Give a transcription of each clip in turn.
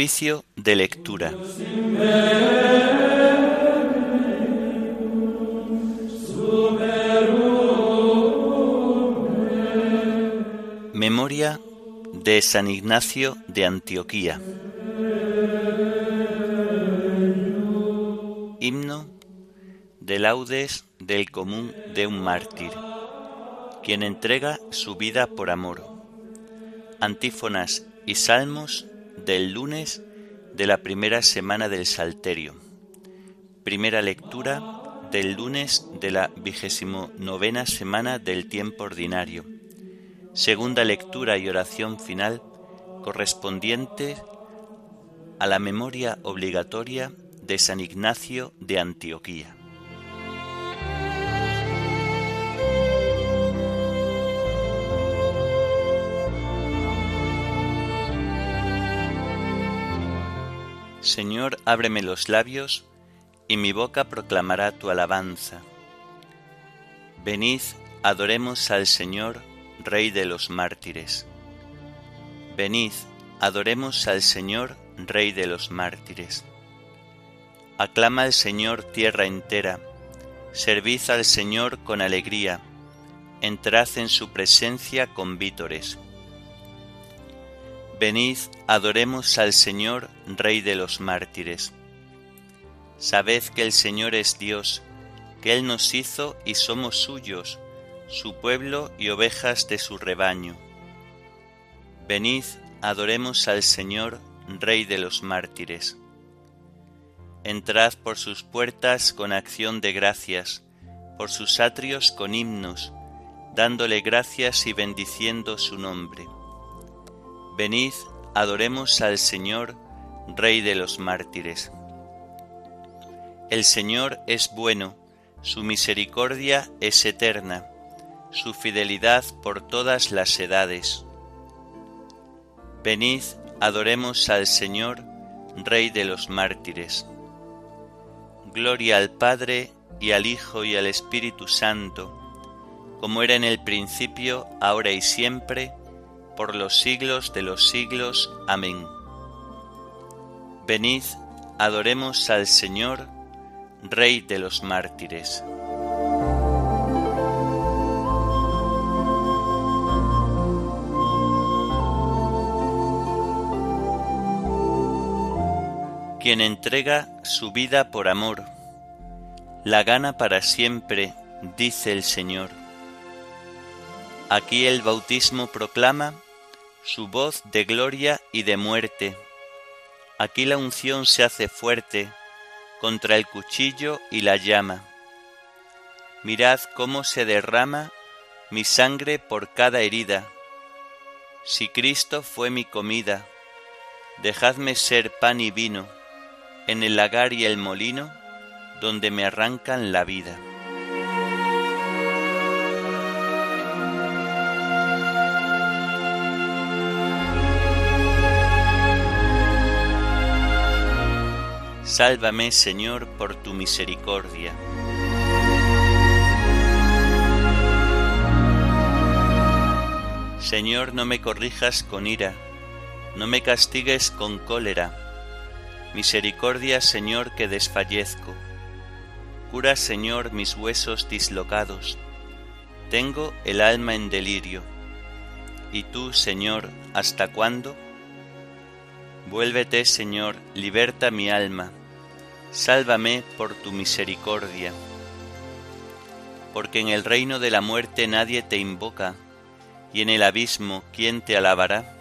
Oficio de lectura. Memoria de San Ignacio de Antioquía. Himno de laudes del común de un mártir, quien entrega su vida por amor. Antífonas y salmos del lunes de la primera semana del Salterio. Primera lectura del lunes de la vigésimo novena semana del tiempo ordinario. Segunda lectura y oración final correspondiente a la memoria obligatoria de San Ignacio de Antioquía. Señor, ábreme los labios, y mi boca proclamará tu alabanza. Venid, adoremos al Señor, Rey de los mártires. Venid, adoremos al Señor, Rey de los mártires. Aclama al Señor tierra entera, servid al Señor con alegría, entrad en su presencia con vítores. Venid, adoremos al Señor, Rey de los mártires. Sabed que el Señor es Dios, que Él nos hizo y somos suyos, su pueblo y ovejas de su rebaño. Venid, adoremos al Señor, Rey de los mártires. Entrad por sus puertas con acción de gracias, por sus atrios con himnos, dándole gracias y bendiciendo su nombre Venid, adoremos al Señor, Rey de los mártires. El Señor es bueno, su misericordia es eterna, su fidelidad por todas las edades. Venid, adoremos al Señor, Rey de los mártires. Gloria al Padre y al Hijo y al Espíritu Santo, como era en el principio, ahora y siempre, por los siglos de los siglos. Amén. Venid, adoremos al Señor, Rey de los mártires. Quien entrega su vida por amor, la gana para siempre, dice el Señor. Aquí el bautismo proclama su voz de gloria y de muerte. Aquí la unción se hace fuerte contra el cuchillo y la llama. Mirad cómo se derrama mi sangre por cada herida. Si Cristo fue mi comida, dejadme ser pan y vino en el lagar y el molino donde me arrancan la vida. Sálvame, Señor, por tu misericordia. Señor, no me corrijas con ira, no me castigues con cólera. Misericordia, Señor, que desfallezco. Cura, Señor, mis huesos dislocados. Tengo el alma en delirio. ¿Y tú, Señor, hasta cuándo? Vuélvete, Señor, liberta mi alma sálvame por tu misericordia. Porque en el reino de la muerte nadie te invoca, y en el abismo ¿quién te alabará?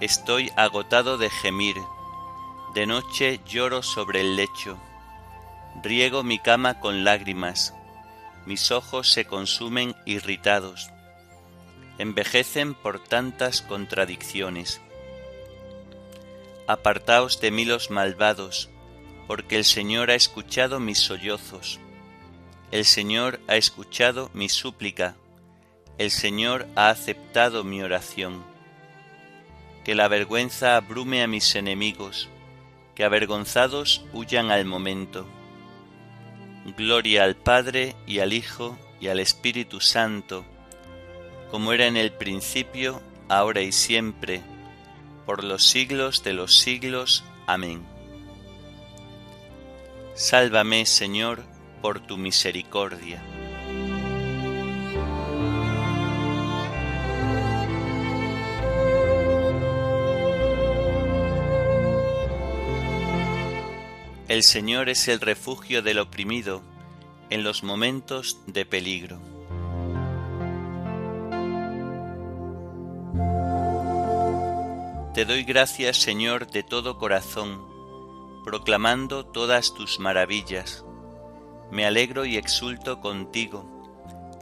Estoy agotado de gemir, de noche lloro sobre el lecho, riego mi cama con lágrimas, mis ojos se consumen irritados, envejecen por tantas contradicciones. Apartaos de mí los malvados, porque el Señor ha escuchado mis sollozos, el Señor ha escuchado mi súplica, el Señor ha aceptado mi oración. Que la vergüenza abrume a mis enemigos, que avergonzados huyan al momento. Gloria al Padre y al Hijo y al Espíritu Santo, como era en el principio, ahora y siempre, por los siglos de los siglos. Amén. Sálvame, Señor, por tu misericordia. El Señor es el refugio del oprimido en los momentos de peligro. Te doy gracias, Señor, de todo corazón, proclamando todas tus maravillas. Me alegro y exulto contigo,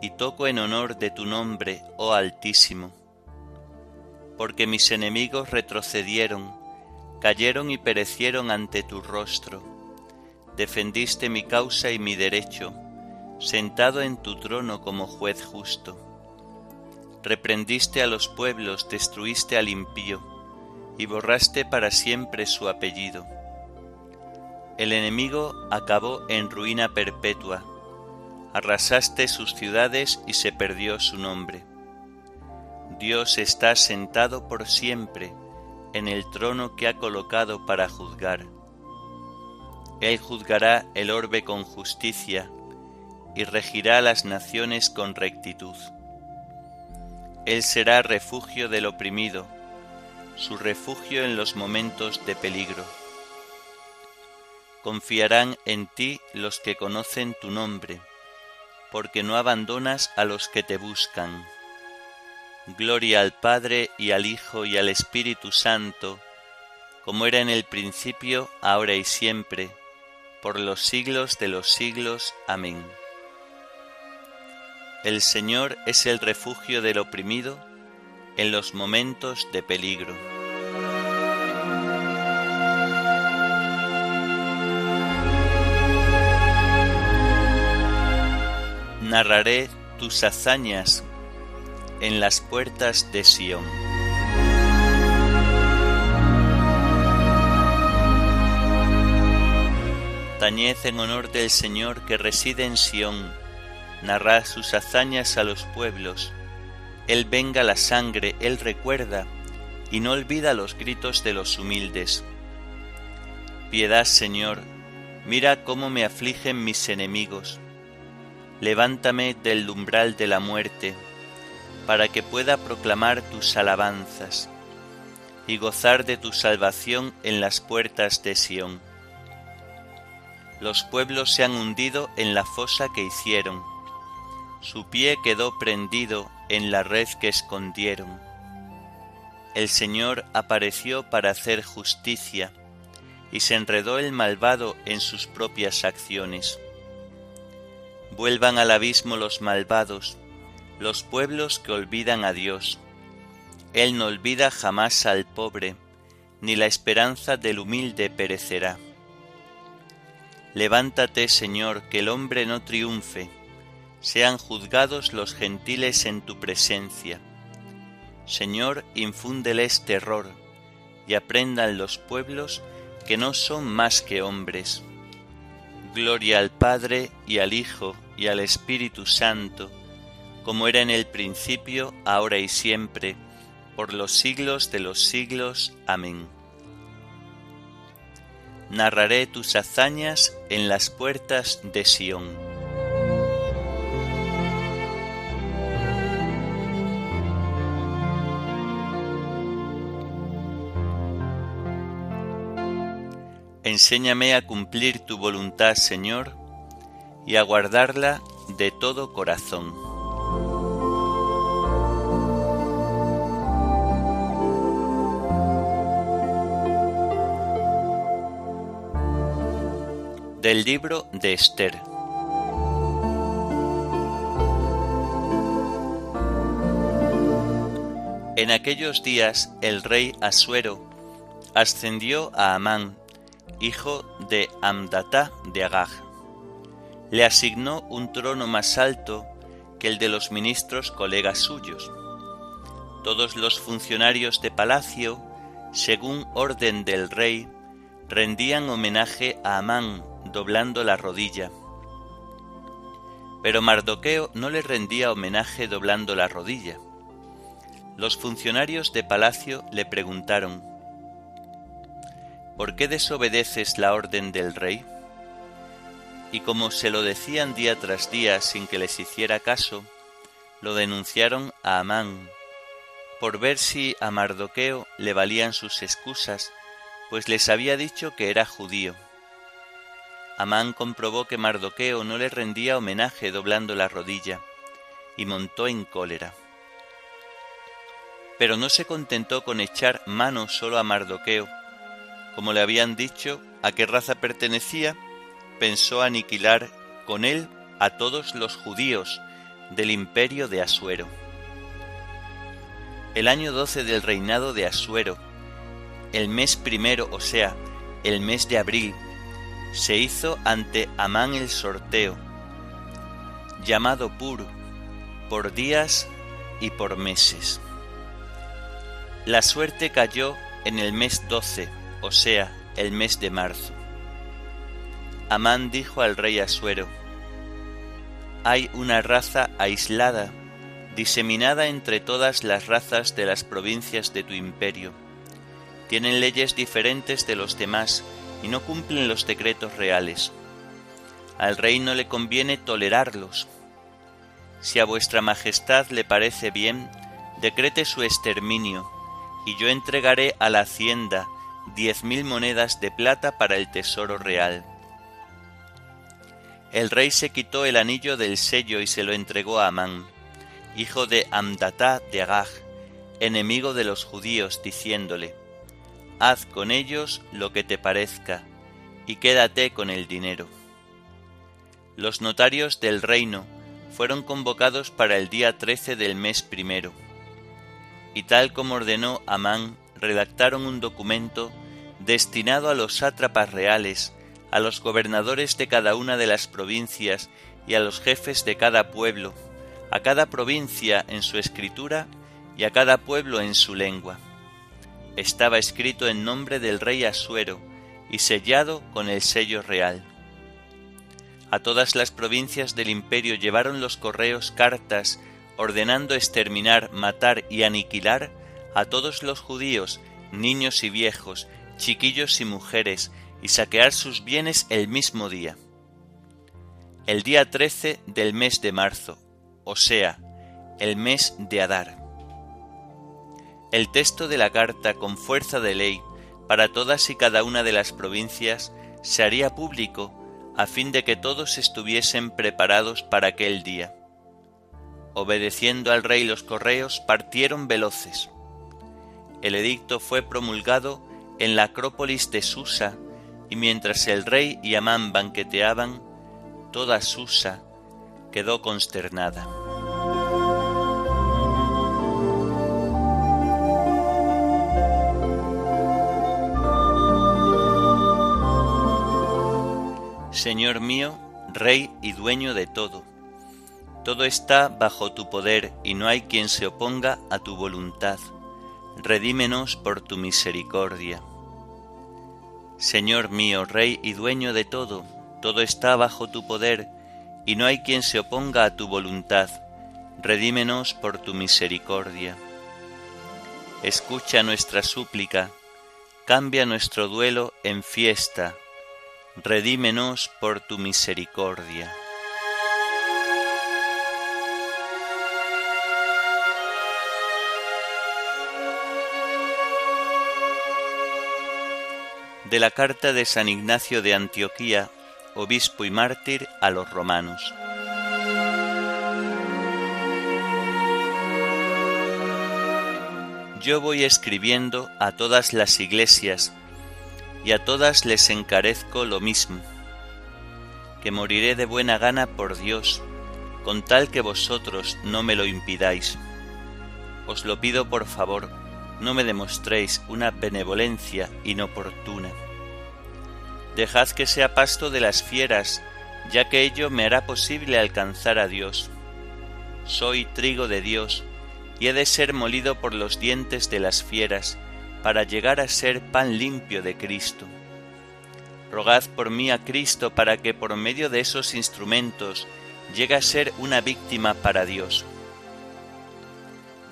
y toco en honor de tu nombre, oh Altísimo. Porque mis enemigos retrocedieron, cayeron y perecieron ante tu rostro. Defendiste mi causa y mi derecho, sentado en tu trono como juez justo. Reprendiste a los pueblos, destruiste al impío y borraste para siempre su apellido. El enemigo acabó en ruina perpetua, arrasaste sus ciudades y se perdió su nombre. Dios está sentado por siempre en el trono que ha colocado para juzgar. Él juzgará el orbe con justicia y regirá las naciones con rectitud. Él será refugio del oprimido su refugio en los momentos de peligro. Confiarán en ti los que conocen tu nombre, porque no abandonas a los que te buscan. Gloria al Padre y al Hijo y al Espíritu Santo, como era en el principio, ahora y siempre, por los siglos de los siglos. Amén. El Señor es el refugio del oprimido, en los momentos de peligro. Narraré tus hazañas en las puertas de Sión. Tañed en honor del Señor que reside en Sión, narrad sus hazañas a los pueblos, él venga la sangre, Él recuerda, y no olvida los gritos de los humildes. Piedad, Señor, mira cómo me afligen mis enemigos. Levántame del umbral de la muerte, para que pueda proclamar tus alabanzas y gozar de tu salvación en las puertas de Sión. Los pueblos se han hundido en la fosa que hicieron, su pie quedó prendido en la red que escondieron. El Señor apareció para hacer justicia, y se enredó el malvado en sus propias acciones. Vuelvan al abismo los malvados, los pueblos que olvidan a Dios. Él no olvida jamás al pobre, ni la esperanza del humilde perecerá. Levántate, Señor, que el hombre no triunfe, sean juzgados los gentiles en tu presencia. Señor, infúndeles terror, y aprendan los pueblos que no son más que hombres. Gloria al Padre y al Hijo y al Espíritu Santo, como era en el principio, ahora y siempre, por los siglos de los siglos. Amén. Narraré tus hazañas en las puertas de Sión. Enséñame a cumplir tu voluntad, Señor, y a guardarla de todo corazón. Del libro de Esther. En aquellos días el rey Asuero ascendió a Amán, hijo de Amdatá de Agag. Le asignó un trono más alto que el de los ministros colegas suyos. Todos los funcionarios de palacio, según orden del rey, rendían homenaje a Amán doblando la rodilla. Pero Mardoqueo no le rendía homenaje doblando la rodilla. Los funcionarios de palacio le preguntaron, ¿por qué desobedeces la orden del rey? Y como se lo decían día tras día sin que les hiciera caso, lo denunciaron a Amán, por ver si a Mardoqueo le valían sus excusas, pues les había dicho que era judío. Amán comprobó que Mardoqueo no le rendía homenaje doblando la rodilla, y montó en cólera. Pero no se contentó con echar mano solo a Mardoqueo, como le habían dicho a qué raza pertenecía, pensó aniquilar con él a todos los judíos del imperio de Asuero. El año doce del reinado de Asuero, el mes primero, o sea, el mes de abril, se hizo ante Amán el sorteo, llamado Pur, por días y por meses. La suerte cayó en el mes doce, o sea, el mes de marzo. Amán dijo al rey Asuero, hay una raza aislada, diseminada entre todas las razas de las provincias de tu imperio. Tienen leyes diferentes de los demás y no cumplen los decretos reales. Al rey no le conviene tolerarlos. Si a vuestra majestad le parece bien, decrete su exterminio, y yo entregaré a la hacienda diez mil monedas de plata para el tesoro real. El rey se quitó el anillo del sello y se lo entregó a Amán, hijo de Amdatá de Agag, enemigo de los judíos, diciéndole, Haz con ellos lo que te parezca, y quédate con el dinero. Los notarios del reino fueron convocados para el día trece del mes primero, y tal como ordenó Amán, redactaron un documento destinado a los sátrapas reales, a los gobernadores de cada una de las provincias y a los jefes de cada pueblo, a cada provincia en su escritura y a cada pueblo en su lengua. Estaba escrito en nombre del rey Asuero y sellado con el sello real. A todas las provincias del imperio llevaron los correos cartas ordenando exterminar, matar y aniquilar a todos los judíos, niños y viejos, chiquillos y mujeres, y saquear sus bienes el mismo día. El día trece del mes de marzo, o sea, el mes de Adar. El texto de la carta con fuerza de ley para todas y cada una de las provincias se haría público a fin de que todos estuviesen preparados para aquel día. Obedeciendo al rey los correos, partieron veloces. El edicto fue promulgado en la Acrópolis de Susa, y mientras el rey y Amán banqueteaban, toda Susa quedó consternada. Señor mío, Rey y dueño de todo, todo está bajo tu poder y no hay quien se oponga a tu voluntad. Redímenos por tu misericordia. Señor mío, Rey y dueño de todo, todo está bajo tu poder, y no hay quien se oponga a tu voluntad. Redímenos por tu misericordia. Escucha nuestra súplica, cambia nuestro duelo en fiesta, redímenos por tu misericordia. De la carta de San Ignacio de Antioquía, obispo y mártir a los romanos. Yo voy escribiendo a todas las iglesias y a todas les encarezco lo mismo, que moriré de buena gana por Dios, con tal que vosotros no me lo impidáis. Os lo pido por favor no me demostréis una benevolencia inoportuna. Dejad que sea pasto de las fieras, ya que ello me hará posible alcanzar a Dios. Soy trigo de Dios, y he de ser molido por los dientes de las fieras, para llegar a ser pan limpio de Cristo. Rogad por mí a Cristo para que por medio de esos instrumentos llegue a ser una víctima para Dios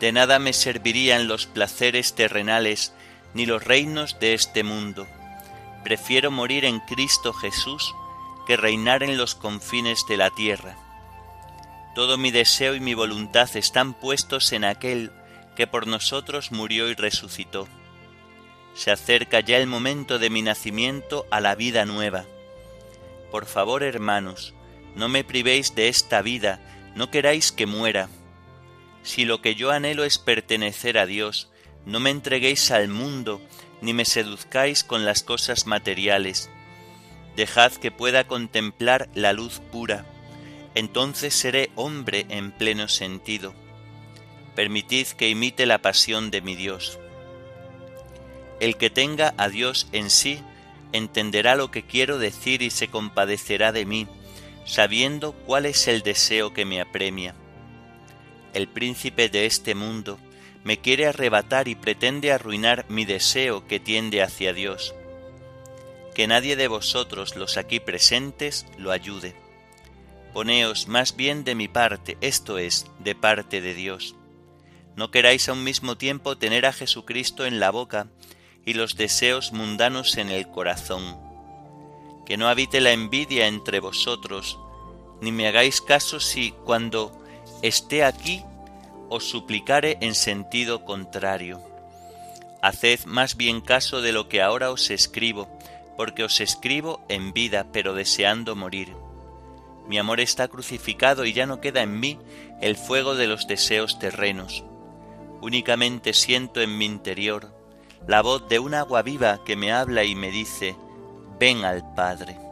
de nada me servirían los placeres terrenales ni los reinos de este mundo, prefiero morir en Cristo Jesús que reinar en los confines de la tierra. Todo mi deseo y mi voluntad están puestos en aquel que por nosotros murió y resucitó. Se acerca ya el momento de mi nacimiento a la vida nueva. Por favor, hermanos, no me privéis de esta vida, no queráis que muera. Si lo que yo anhelo es pertenecer a Dios, no me entreguéis al mundo, ni me seduzcáis con las cosas materiales. Dejad que pueda contemplar la luz pura, entonces seré hombre en pleno sentido. Permitid que imite la pasión de mi Dios. El que tenga a Dios en sí, entenderá lo que quiero decir y se compadecerá de mí, sabiendo cuál es el deseo que me apremia. El príncipe de este mundo, me quiere arrebatar y pretende arruinar mi deseo que tiende hacia Dios. Que nadie de vosotros, los aquí presentes, lo ayude. Poneos más bien de mi parte, esto es, de parte de Dios. No queráis a un mismo tiempo tener a Jesucristo en la boca y los deseos mundanos en el corazón. Que no habite la envidia entre vosotros, ni me hagáis caso si cuando esté aquí os suplicare en sentido contrario. Haced más bien caso de lo que ahora os escribo, porque os escribo en vida, pero deseando morir. Mi amor está crucificado y ya no queda en mí el fuego de los deseos terrenos. Únicamente siento en mi interior la voz de un agua viva que me habla y me dice, ven al Padre.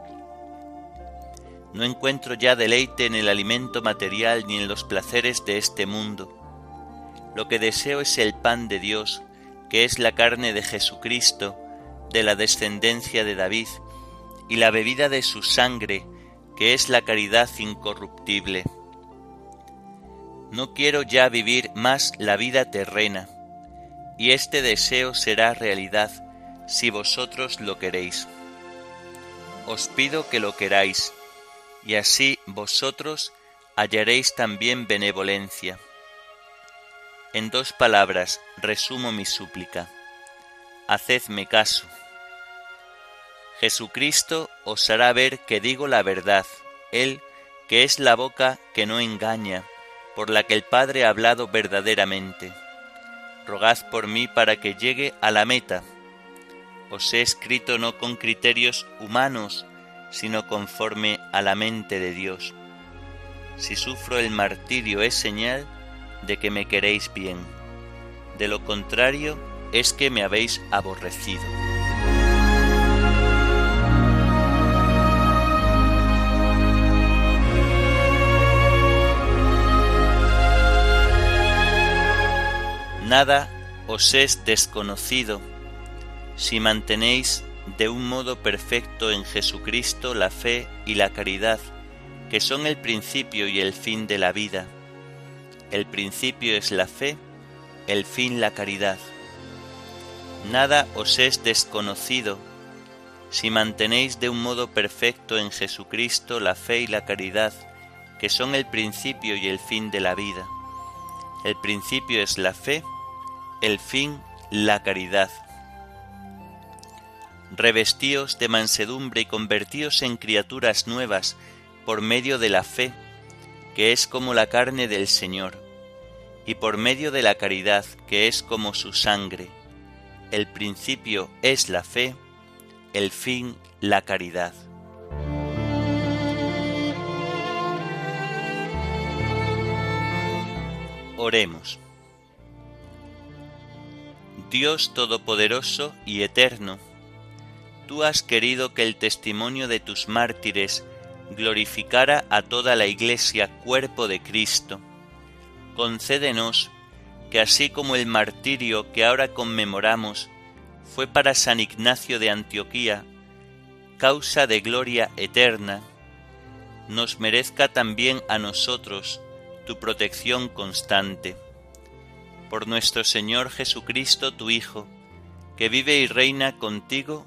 No encuentro ya deleite en el alimento material ni en los placeres de este mundo lo que deseo es el pan de Dios, que es la carne de Jesucristo, de la descendencia de David, y la bebida de su sangre, que es la caridad incorruptible. No quiero ya vivir más la vida terrena, y este deseo será realidad si vosotros lo queréis. Os pido que lo queráis, y así vosotros hallaréis también benevolencia. En dos palabras resumo mi súplica. Hacedme caso. Jesucristo os hará ver que digo la verdad, Él que es la boca que no engaña, por la que el Padre ha hablado verdaderamente. Rogad por mí para que llegue a la meta. Os he escrito no con criterios humanos, sino conforme a la mente de Dios. Si sufro el martirio es señal de que me queréis bien. De lo contrario es que me habéis aborrecido. Nada os es desconocido si mantenéis de un modo perfecto en Jesucristo la fe y la caridad, que son el principio y el fin de la vida el principio es la fe, el fin la caridad. Nada os es desconocido si mantenéis de un modo perfecto en Jesucristo la fe y la caridad, que son el principio y el fin de la vida. El principio es la fe, el fin la caridad. Revestíos de mansedumbre y convertíos en criaturas nuevas por medio de la fe, que es como la carne del Señor, y por medio de la caridad, que es como su sangre. El principio es la fe, el fin la caridad. Oremos. Dios Todopoderoso y Eterno, tú has querido que el testimonio de tus mártires glorificara a toda la Iglesia cuerpo de Cristo, concédenos que así como el martirio que ahora conmemoramos fue para San Ignacio de Antioquía, causa de gloria eterna, nos merezca también a nosotros tu protección constante. Por nuestro Señor Jesucristo, tu Hijo, que vive y reina contigo